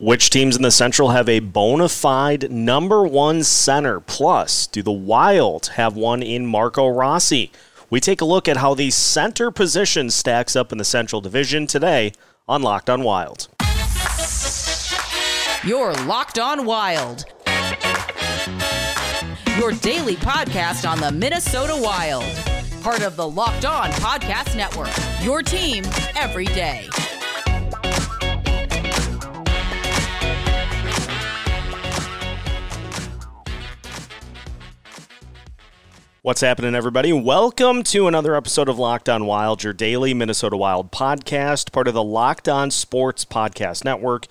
Which teams in the Central have a bona fide number one center? Plus, do the Wild have one in Marco Rossi? We take a look at how the center position stacks up in the Central Division today on Locked on Wild. You're Locked on Wild. Your daily podcast on the Minnesota Wild. Part of the Locked On Podcast Network. Your team every day. What's happening, everybody? Welcome to another episode of Locked On Wild, your daily Minnesota Wild podcast, part of the Locked On Sports Podcast Network,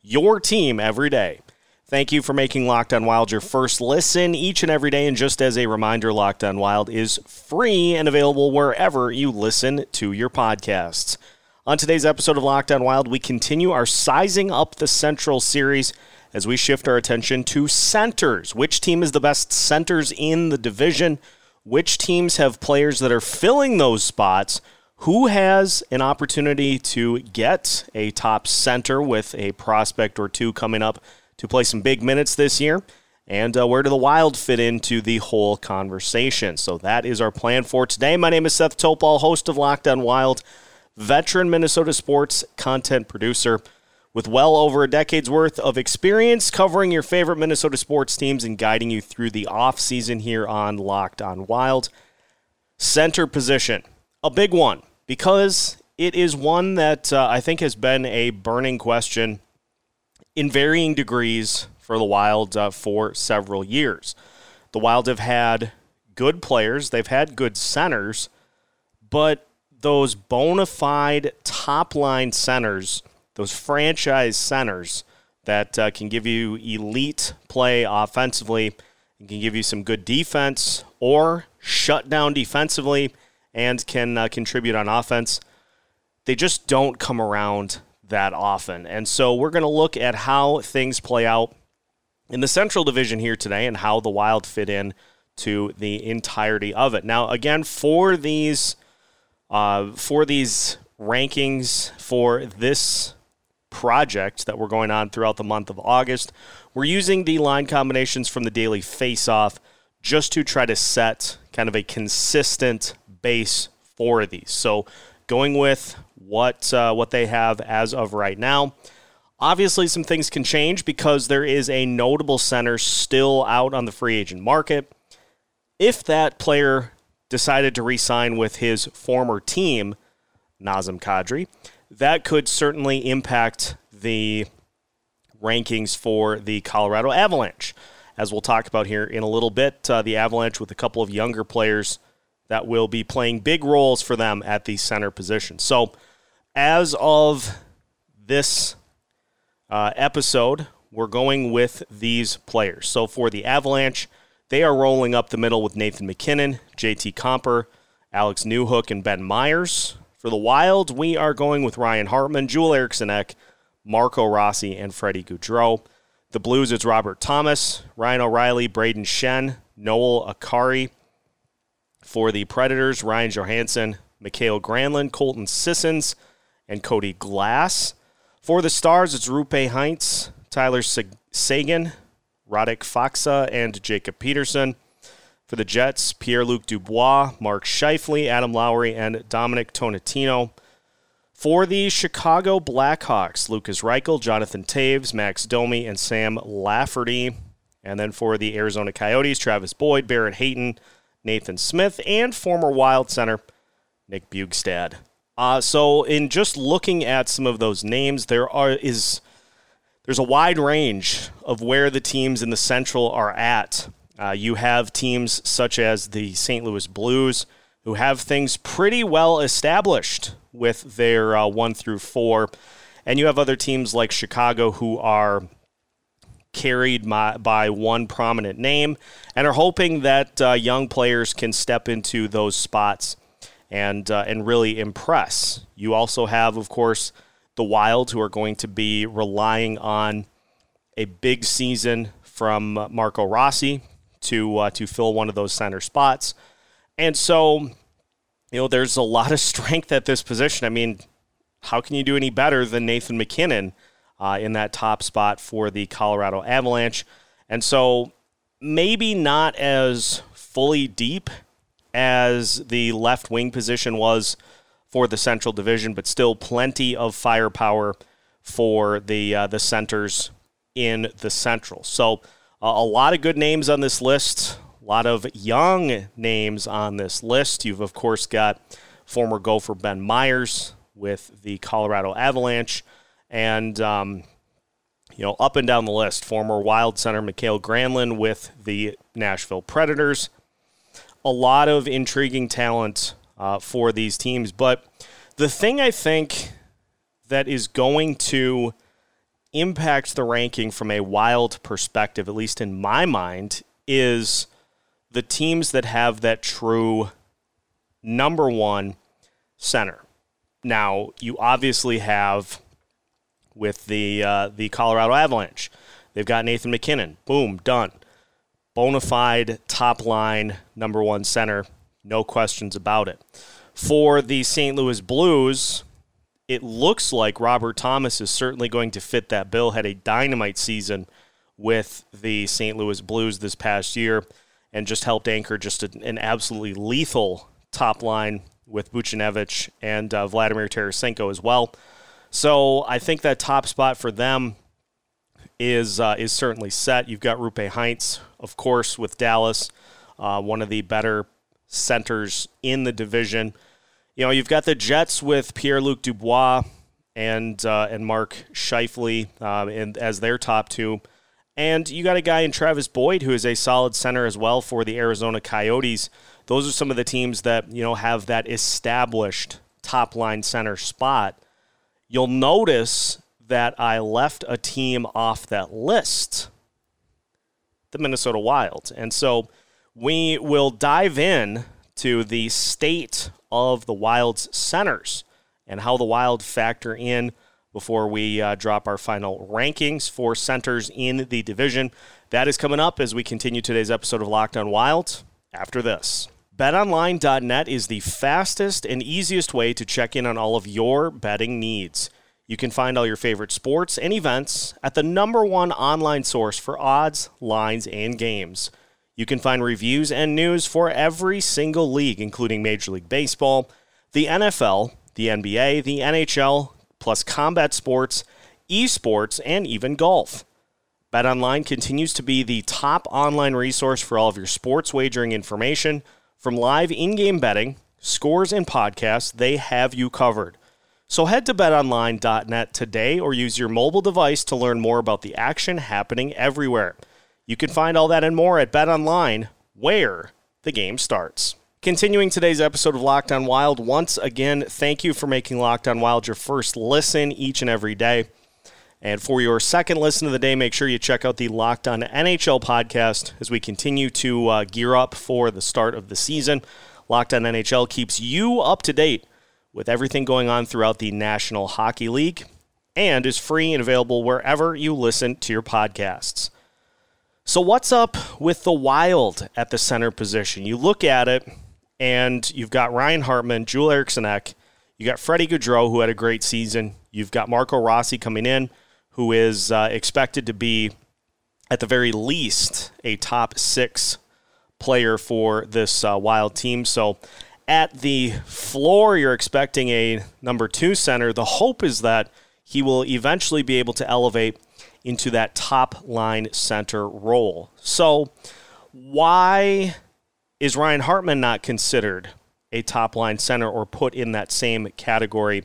your team every day. Thank you for making Locked On Wild your first listen each and every day. And just as a reminder, Locked On Wild is free and available wherever you listen to your podcasts. On today's episode of Locked On Wild, we continue our Sizing Up the Central series as we shift our attention to centers. Which team is the best centers in the division? Which teams have players that are filling those spots? Who has an opportunity to get a top center with a prospect or two coming up to play some big minutes this year? And uh, where do the Wild fit into the whole conversation? So that is our plan for today. My name is Seth Topal, host of Locked On Wild, veteran Minnesota sports content producer with well over a decade's worth of experience covering your favorite Minnesota sports teams and guiding you through the offseason here on Locked on Wild. Center position, a big one because it is one that uh, I think has been a burning question in varying degrees for the Wild uh, for several years. The Wild have had good players, they've had good centers, but those bona fide top line centers – those franchise centers that uh, can give you elite play offensively and can give you some good defense or shut down defensively and can uh, contribute on offense. They just don't come around that often. And so we're going to look at how things play out in the Central Division here today and how the Wild fit in to the entirety of it. Now, again, for these uh, for these rankings for this project that we're going on throughout the month of August. We're using the line combinations from the daily face off just to try to set kind of a consistent base for these. So going with what uh, what they have as of right now. Obviously, some things can change because there is a notable center still out on the free agent market. If that player decided to re-sign with his former team, Nazem Kadri, that could certainly impact the rankings for the Colorado Avalanche. As we'll talk about here in a little bit, uh, the Avalanche with a couple of younger players that will be playing big roles for them at the center position. So, as of this uh, episode, we're going with these players. So, for the Avalanche, they are rolling up the middle with Nathan MacKinnon, JT Compher, Alex Newhook, and Ben Meyers. For the Wild, we are going with Ryan Hartman, Joel Eriksson Ek, Marco Rossi, and Freddie Gaudreau. The Blues, it's Robert Thomas, Ryan O'Reilly, Braden Schenn, Noel Acciari. For the Predators, Ryan Johansen, Mikael Granlund, Colton Sissons, and Cody Glass. For the Stars, it's Roope Hintz, Tyler Seguin, Radek Faksa, and Jacob Peterson. For the Jets, Pierre Luc Dubois, Mark Scheifele, Adam Lowry, and Dominic Toninato. For the Chicago Blackhawks, Lukas Reichel, Jonathan Toews, Max Domi, and Sam Lafferty. And then for the Arizona Coyotes, Travis Boyd, Barrett Hayton, Nathan Smith, and former Wild center Nick Bjugstad. Uh, so, in just looking at some of those names, there are is there's a wide range of where the teams in the Central are at uh, you have teams such as the St. Louis Blues who have things pretty well established with their uh, one through four. And you have other teams like Chicago who are carried by, by one prominent name and are hoping that uh, young players can step into those spots and, uh, and really impress. You also have, of course, the Wild who are going to be relying on a big season from Marco Rossi, to uh, to fill one of those center spots. And so, you know, there's a lot of strength at this position. I mean, how can you do any better than Nathan MacKinnon? Uh, uh, in that top spot for the Colorado Avalanche. And so maybe not as fully deep as the left wing position was for the Central Division, but still plenty of firepower for the uh, the centers in the Central. So uh, a lot of good names on this list. A lot of young names on this list. You've of course got former Gopher Ben Meyers with the Colorado Avalanche, and um, you know up and down the list. Former Wild center Mikael Granlund with the Nashville Predators. A lot of intriguing talent uh, for these teams, but the thing I think that is going to impact the ranking from a wild perspective, at least in my mind, is the teams that have that true number one center. Now, you obviously have with the uh, the Colorado Avalanche. They've got Nathan MacKinnon. Boom, done. Bona fide top line number one center, no questions about it. For the St. Louis Blues, it looks like Robert Thomas is certainly going to fit that bill. Had a dynamite season with the St. Louis Blues this past year and just helped anchor just an absolutely lethal top line with Buchnevich and uh, Vladimir Tarasenko as well. So I think that top spot for them is uh, is certainly set. You've got Roope Hintz, of course, with Dallas, uh, one of the better centers in the division. You know, you've got the Jets with Pierre Luc Dubois and uh, and Mark Scheifele uh, and as their top two. And you got a guy in Travis Boyd who is a solid center as well for the Arizona Coyotes. Those are some of the teams that, you know, have that established top line center spot. You'll notice that I left a team off that list, the Minnesota Wild. And so we will dive in to the state of the Wild's centers and how the Wild factor in before we uh, drop our final rankings for centers in the division. That is coming up as we continue today's episode of Locked on Wild after this. BetOnline.net is the fastest and easiest way to check in on all of your betting needs. You can find all your favorite sports and events at the number one online source for odds, lines, and games. You can find reviews and news for every single league, including Major League Baseball, the NFL, the NBA, the NHL, plus combat sports, esports, and even golf. BetOnline continues to be the top online resource for all of your sports wagering information from live in game betting, scores, and podcasts, they have you covered. So head to betonline.net today or use your mobile device to learn more about the action happening everywhere. You can find all that and more at BetOnline, where the game starts. Continuing today's episode of Locked On Wild, once again, thank you for making Locked On Wild your first listen each and every day. And for your second listen of the day, make sure you check out the Locked On NHL podcast as we continue to uh, gear up for the start of the season. Locked On NHL keeps you up to date with everything going on throughout the National Hockey League and is free and available wherever you listen to your podcasts. So, what's up with the Wild at the center position? You look at it, and you've got Ryan Hartman, Joel Eriksson Ek, you got Freddie Gaudreau, who had a great season. You've got Marco Rossi coming in who is uh, expected to be, at the very least, a top six player for this uh, Wild team. So at the floor, you're expecting a number two center. The hope is that he will eventually be able to elevate into that top line center role. So, why is Ryan Hartman not considered a top line center or put in that same category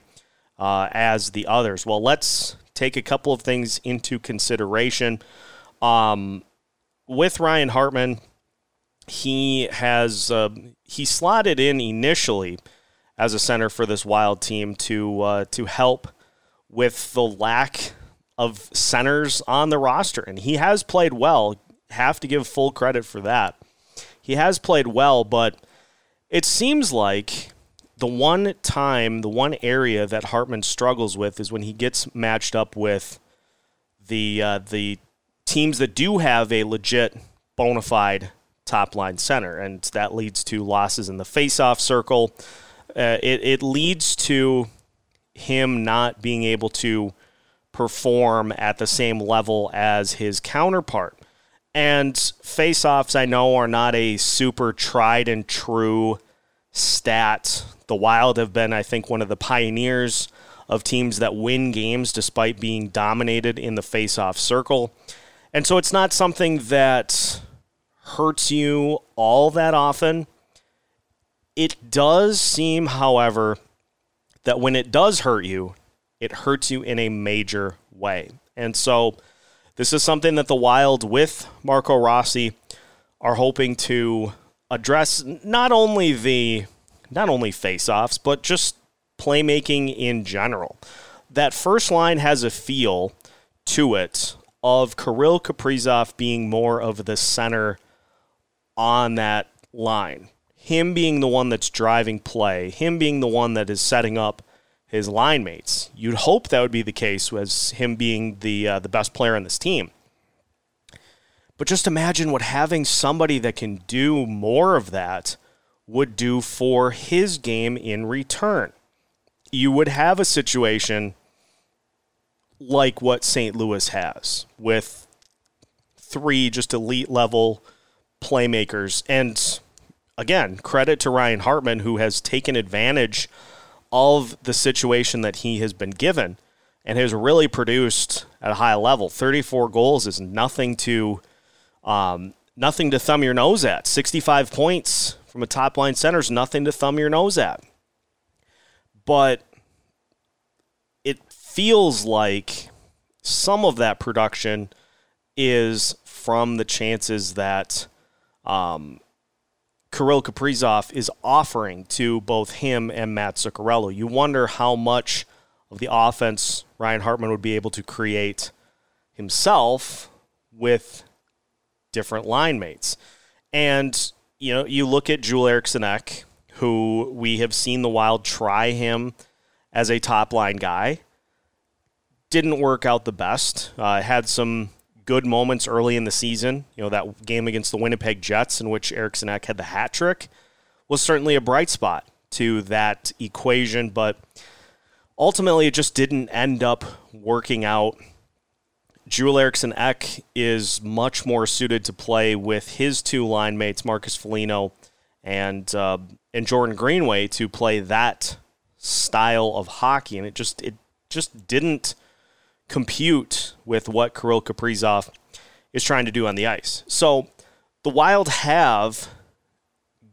uh, as the others? Well, let's take a couple of things into consideration. Um, with Ryan Hartman, he has uh, he slotted in initially as a center for this Wild team to uh, to help with the lack of centers on the roster, and he has played well. Have to give full credit for that. He has played well, but it seems like the one time, the one area that Hartman struggles with is when he gets matched up with the uh, the teams that do have a legit bona fide top line center, and that leads to losses in the faceoff circle. Uh, it, it leads to him not being able to perform at the same level as his counterpart. And face-offs, I know, are not a super tried and true stat. The Wild have been, I think, one of the pioneers of teams that win games despite being dominated in the face-off circle. And so it's not something that hurts you all that often. It does seem, however, that when it does hurt you, it hurts you in a major way. And so this is something that the Wild with Marco Rossi are hoping to address not only the not only face-offs, but just playmaking in general. That first line has a feel to it of Kirill Kaprizov being more of the center on that line. Him being the one that's driving play, him being the one that is setting up his line mates. You'd hope that would be the case as him being the uh, the best player on this team. But just imagine what having somebody that can do more of that would do for his game in return. You would have a situation like what St. Louis has with three just elite level playmakers. And again, credit to Ryan Hartman, who has taken advantage of the situation that he has been given and has really produced at a high level. 34 goals is nothing to um, nothing to thumb your nose at. 65 points from a top line center is nothing to thumb your nose at. But it feels like some of that production is from the chances that um, Kirill Kaprizov is offering to both him and Matt Zuccarello. You wonder how much of the offense Ryan Hartman would be able to create himself with different line mates. And, you know, you look at Joel Eriksson Ek, who we have seen the Wild try him as a top line guy. Didn't work out the best. Uh, had some good moments early in the season. You know, that game against the Winnipeg Jets in which Eriksson Ek had the hat trick was certainly a bright spot to that equation, but ultimately it just didn't end up working out. Joel Eriksson Ek is much more suited to play with his two line mates, Marcus Foligno and uh, and Jordan Greenway, to play that style of hockey, and it just it just didn't compute with what Kirill Kaprizov is trying to do on the ice. So the Wild have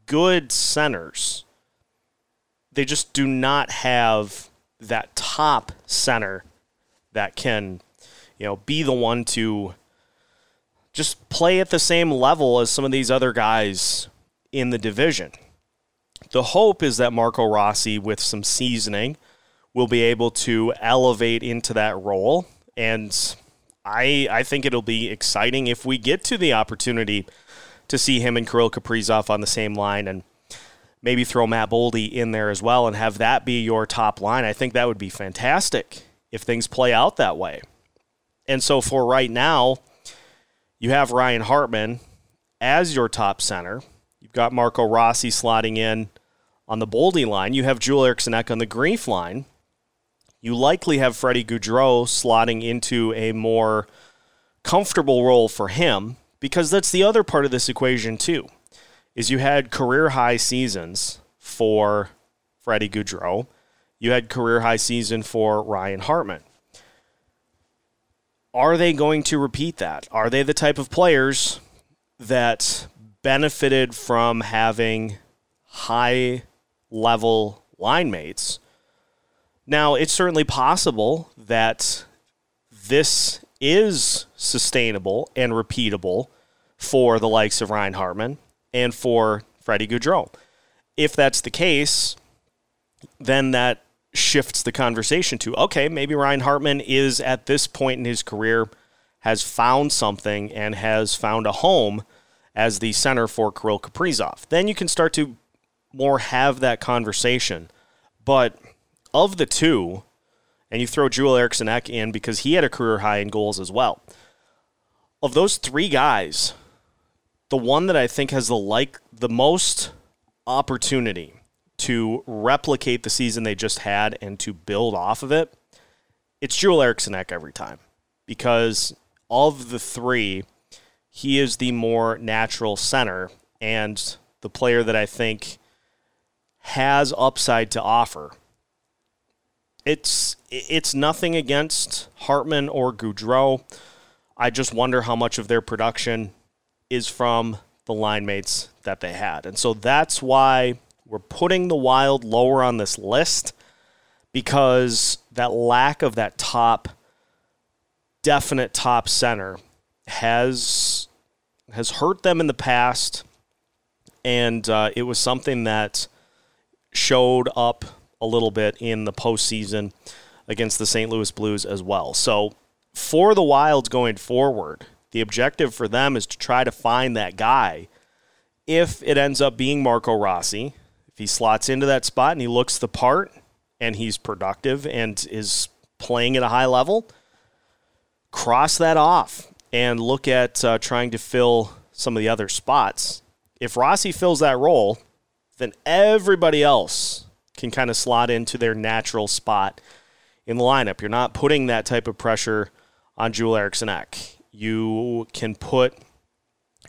good centers. They just do not have that top center that can, you know, be the one to just play at the same level as some of these other guys in the division. The hope is that Marco Rossi, with some seasoning, will be able to elevate into that role. And I I think it'll be exciting if we get to the opportunity to see him and Kirill Kaprizov on the same line and maybe throw Matt Boldy in there as well and have that be your top line. I think that would be fantastic if things play out that way. And so for right now, you have Ryan Hartman as your top center. You've got Marco Rossi slotting in on the Boldy line. You have Joel Eriksson Ek on the GREF line you likely have Freddie Gaudreau slotting into a more comfortable role for him because that's the other part of this equation too. Is you had career high seasons for Freddie Gaudreau. You had career high season for Ryan Hartman. Are they going to repeat that? Are they the type of players that benefited from having high level line mates now, it's certainly possible that this is sustainable and repeatable for the likes of Ryan Hartman and for Freddie Gaudreau. If that's the case, then that shifts the conversation to okay, maybe Ryan Hartman is at this point in his career has found something and has found a home as the center for Kirill Kaprizov. Then you can start to more have that conversation. But of the two, and you throw Joel Eriksson Ek in because he had a career high in goals as well. Of those three guys, the one that I think has the like the most opportunity to replicate the season they just had and to build off of it it's Joel Eriksson Ek every time because of the three, he is the more natural center and the player that I think has upside to offer. It's it's nothing against Hartman or Gaudreau. I just wonder how much of their production is from the line mates that they had. And so that's why we're putting the Wild lower on this list because that lack of that top definite top center has has hurt them in the past and uh, it was something that showed up a little bit in the postseason against the St. Louis Blues as well. So for the Wilds going forward, the objective for them is to try to find that guy. If it ends up being Marco Rossi, if he slots into that spot and he looks the part and he's productive and is playing at a high level, cross that off and look at uh, trying to fill some of the other spots. If Rossi fills that role, then everybody else can kind of slot into their natural spot in the lineup. You're not putting that type of pressure on Joel Eriksson Ek. You can put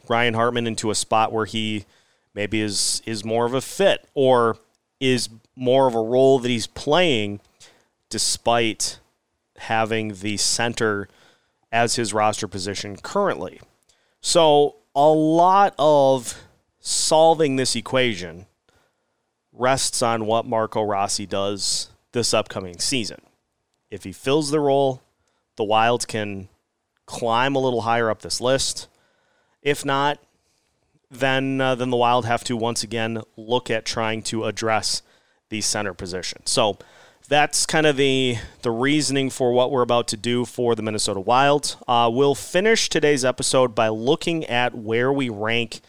Ryan Hartman into a spot where he maybe is is more of a fit or is more of a role that he's playing despite having the center as his roster position currently. So, a lot of solving this equation rests on what Marco Rossi does this upcoming season. If he fills the role, the Wilds can climb a little higher up this list. If not, then uh, then the Wild have to once again look at trying to address the center position. So that's kind of the the reasoning for what we're about to do for the Minnesota Wild. Uh, we'll finish today's episode by looking at where we rank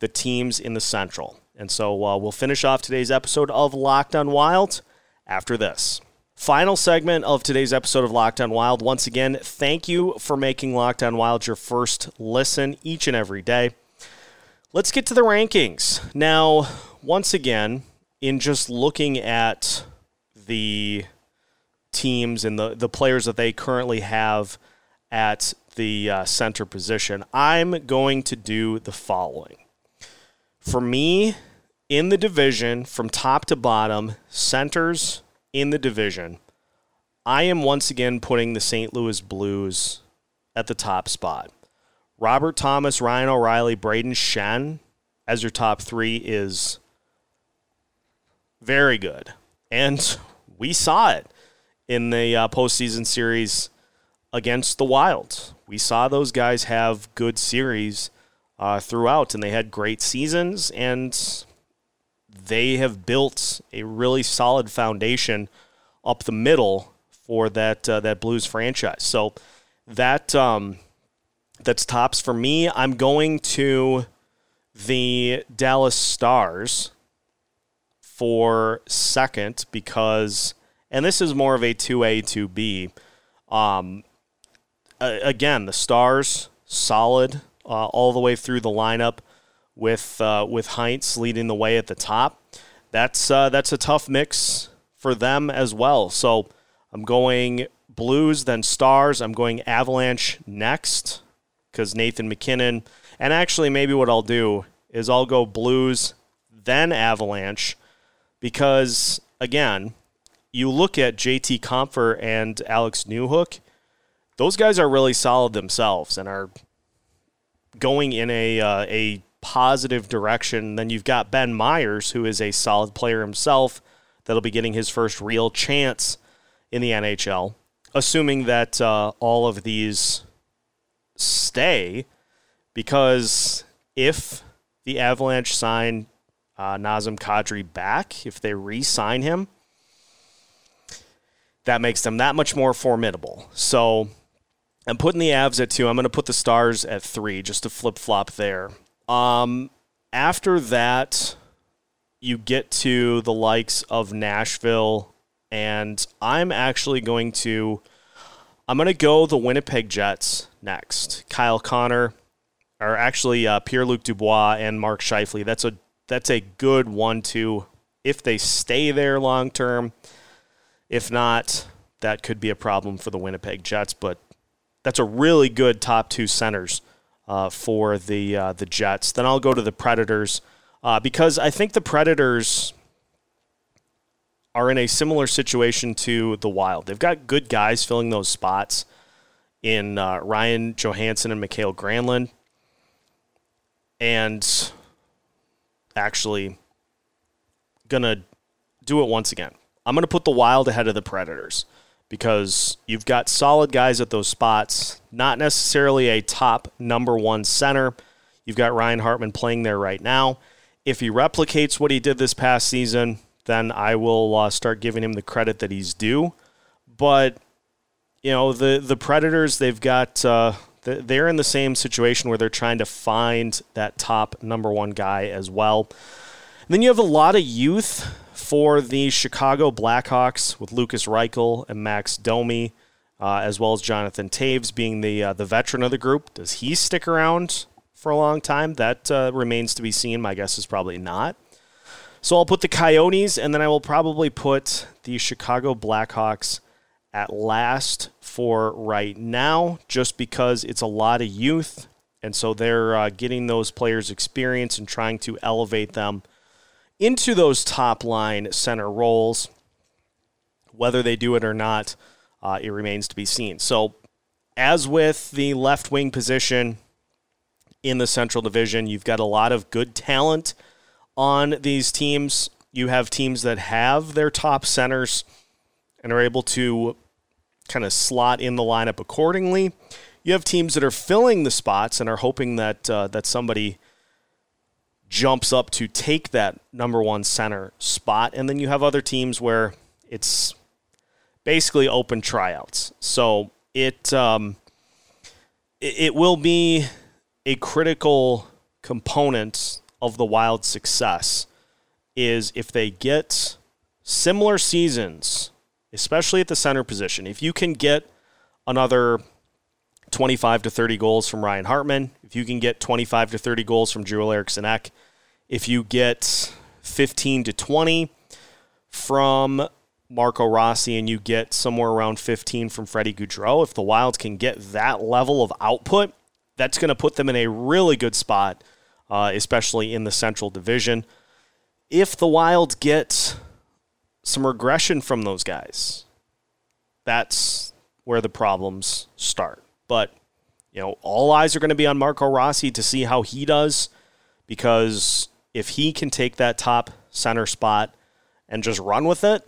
the teams in the Central. And so uh, we'll finish off today's episode of Locked on Wild after this. Final segment of today's episode of Locked on Wild. Once again, thank you for making Locked on Wild your first listen each and every day. Let's get to the rankings. Now, once again, in just looking at the teams and the, the players that they currently have at the uh, center position, I'm going to do the following. For me, in the division, from top to bottom, centers in the division, I am once again putting the St. Louis Blues at the top spot. Robert Thomas, Ryan O'Reilly, Braden Schenn as your top three is very good. And we saw it in the uh, postseason series against the Wild. We saw those guys have good series uh, throughout, and they had great seasons, and they have built a really solid foundation up the middle for that uh, that Blues franchise. So that um, that's tops for me. I'm going to the Dallas Stars for second because, and this is more of a 2A, 2B. Um, again, the Stars, solid uh, all the way through the lineup with, uh, with Hintz leading the way at the top. That's, uh, that's a tough mix for them as well. So I'm going Blues, then Stars. I'm going Avalanche next because Nathan MacKinnon. And actually, maybe what I'll do is I'll go Blues, then Avalanche because again, you look at JT Compher and Alex Newhook, those guys are really solid themselves and are going in a uh, a positive direction. Then you've got Ben Meyers, who is a solid player himself, that'll be getting his first real chance in the NHL, assuming that uh, all of these stay, because if the Avalanche sign uh, Nazem Kadri back, if they re sign him, that makes them that much more formidable. So I'm putting the Avs at two. I'm going to put the Stars at three just to flip flop there. Um, after that, you get to the likes of Nashville, and I'm actually going to. I'm going to go the Winnipeg Jets next. Kyle Connor, or actually uh, Pierre Luc Dubois and Mark Scheifele. That's a that's a good one two if they stay there long term. If not, that could be a problem for the Winnipeg Jets. But that's a really good top two centers uh, for the uh, the Jets. Then I'll go to the Predators uh, because I think the Predators are in a similar situation to the Wild. They've got good guys filling those spots in uh, Ryan Johansen and Mikael Granlund, and actually gonna do it once again. I'm gonna put the Wild ahead of the Predators because you've got solid guys at those spots, not necessarily a top number one center. You've got Ryan Hartman playing there right now. If he replicates what he did this past season, then I will uh, start giving him the credit that he's due. But you know the the Predators, they've got uh, they're in the same situation where they're trying to find that top number one guy as well. Then you have a lot of youth for the Chicago Blackhawks with Lukas Reichel and Max Domi, uh, as well as Jonathan Toews being the uh, the veteran of the group. Does he stick around for a long time? That uh, remains to be seen. My guess is probably not. So I'll put the Coyotes, and then I will probably put the Chicago Blackhawks at last for right now, just because it's a lot of youth, and so they're uh, getting those players experience and trying to elevate them into those top line center roles. Whether they do it or not, uh, it remains to be seen. So, as with the left wing position in the Central Division, you've got a lot of good talent on these teams. You have teams that have their top centers and are able to kind of slot in the lineup accordingly. You have teams that are filling the spots and are hoping that uh, that somebody jumps up to take that number one center spot. And then you have other teams where it's basically open tryouts. So it um, it, it will be a critical component of the Wild success is if they get similar seasons, especially at the center position. If you can get another 25 to 30 goals from Ryan Hartman, if you can get 25 to 30 goals from Joel Eriksson Ek, if you get 15 to 20 from Marco Rossi and you get somewhere around 15 from Freddie Gaudreau, if the Wilds can get that level of output, that's going to put them in a really good spot, uh, especially in the Central Division. If the Wilds get some regression from those guys, that's where the problems start. But, you know, all eyes are going to be on Marco Rossi to see how he does because if he can take that top center spot and just run with it,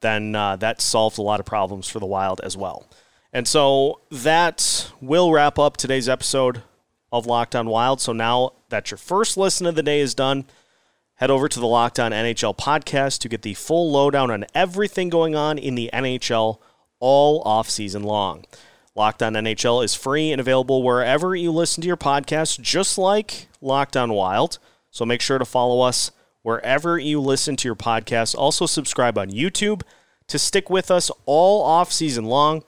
then uh, that solves a lot of problems for the Wild as well. And so that will wrap up today's episode of Locked On Wild. So now that your first listen of the day is done, head over to the Locked On NHL podcast to get the full lowdown on everything going on in the NHL all off season long. Locked On NHL is free and available wherever you listen to your podcast, just like Locked On Wild. So make sure to follow us wherever you listen to your podcast. Also, subscribe on YouTube to stick with us all off season long.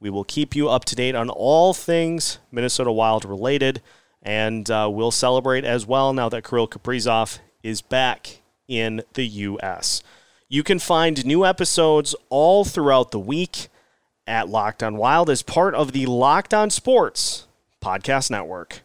We will keep you up to date on all things Minnesota Wild related, and uh, we'll celebrate as well now that Kirill Kaprizov is back in the U.S. You can find new episodes all throughout the week at Locked On Wild as part of the Locked On Sports Podcast Network.